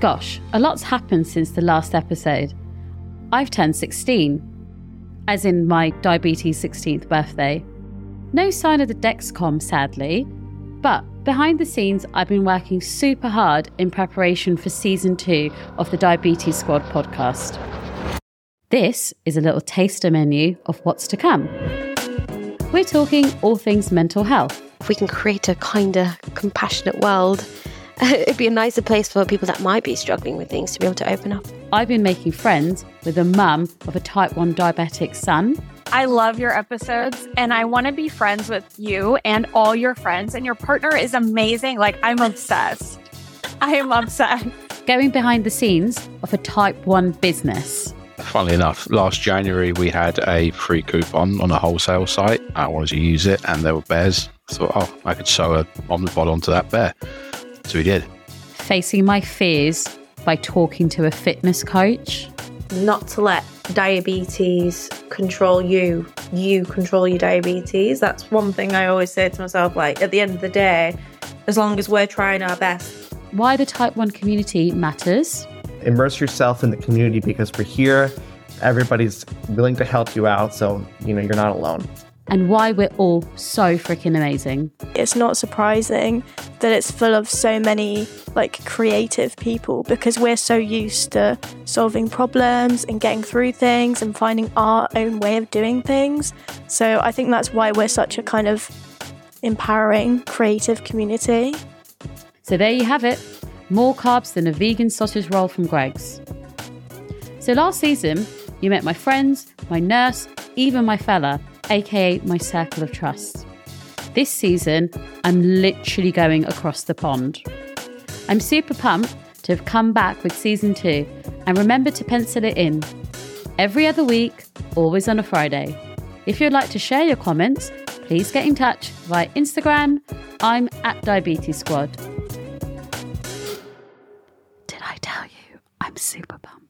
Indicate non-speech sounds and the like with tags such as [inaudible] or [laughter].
Gosh, a lot's happened since the last episode. I've turned 16, as in my diabetes 16th birthday. No sign of the Dexcom, sadly, but behind the scenes, I've been working super hard in preparation for season two of the Diabetes Squad podcast. This is a little taster menu of what's to come. We're talking all things mental health. If we can create a kinder, compassionate world, [laughs] it'd be a nicer place for people that might be struggling with things to be able to open up. I've been making friends with a mum of a type 1 diabetic son. I love your episodes and I want to be friends with you and all your friends. And your partner is amazing. Like, I'm obsessed. I am obsessed. Going behind the scenes of a type 1 business. Funnily enough, last January we had a free coupon on a wholesale site. I wanted to use it and there were bears. I thought, oh, I could sew a Omnipod onto that bear. So we did. Facing my fears by talking to a fitness coach. Not to let diabetes control you, you control your diabetes. That's one thing I always say to myself like, at the end of the day, as long as we're trying our best. Why the type 1 community matters. Immerse yourself in the community because we're here. Everybody's willing to help you out, so you know you're not alone and why we're all so freaking amazing. It's not surprising that it's full of so many like creative people because we're so used to solving problems and getting through things and finding our own way of doing things. So I think that's why we're such a kind of empowering creative community. So there you have it. More carbs than a vegan sausage roll from Greggs. So last season, you met my friends, my nurse, even my fella aka my circle of trust. This season, I'm literally going across the pond. I'm super pumped to have come back with season two, and remember to pencil it in. Every other week, always on a Friday. If you'd like to share your comments, please get in touch via Instagram. I'm at Diabetes Squad. Did I tell you I'm super pumped?